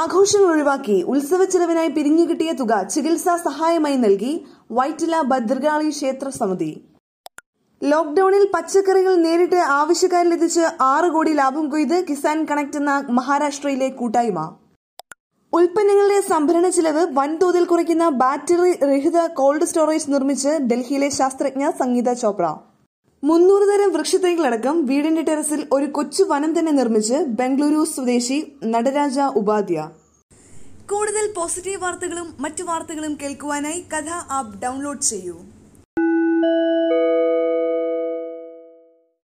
ആഘോഷങ്ങൾ ഒഴിവാക്കി ഉത്സവ ചെലവിനായി പിരിഞ്ഞു കിട്ടിയ തുക ചികിത്സാ സഹായമായി നൽകി വൈറ്റില ഭദ്രകാളി ക്ഷേത്ര സമിതി. ലോക്ഡൌണിൽ പച്ചക്കറികൾ നേരിട്ട് ആവശ്യക്കാരിലെത്തിച്ച് ആറ് കോടി ലാഭം കൊയ്ത് കിസാൻ കണക്ട് എന്ന മഹാരാഷ്ട്രയിലെ കൂട്ടായ്മ. ഉൽപ്പന്നങ്ങളുടെ സംഭരണ ചെലവ് വൻതോതിൽ കുറയ്ക്കുന്ന ബാറ്ററി രഹിത കോൾഡ് സ്റ്റോറേജ് നിർമ്മിച്ച് ഡൽഹിയിലെ ശാസ്ത്രജ്ഞ സംഗീത ചോപ്ര. മുന്നൂറ് തരം വൃക്ഷത്തൈകളടക്കം വീടിന്റെ ടെറസിൽ ഒരു കൊച്ചു വനം തന്നെ നിർമ്മിച്ച് ബംഗളൂരു സ്വദേശി നടരാജ ഉപാധ്യ. കൂടുതൽ പോസിറ്റീവ് വാർത്തകളും മറ്റു വാർത്തകളും കേൾക്കുവാനായി കഥ ആപ്പ് ഡൗൺലോഡ് ചെയ്യൂ.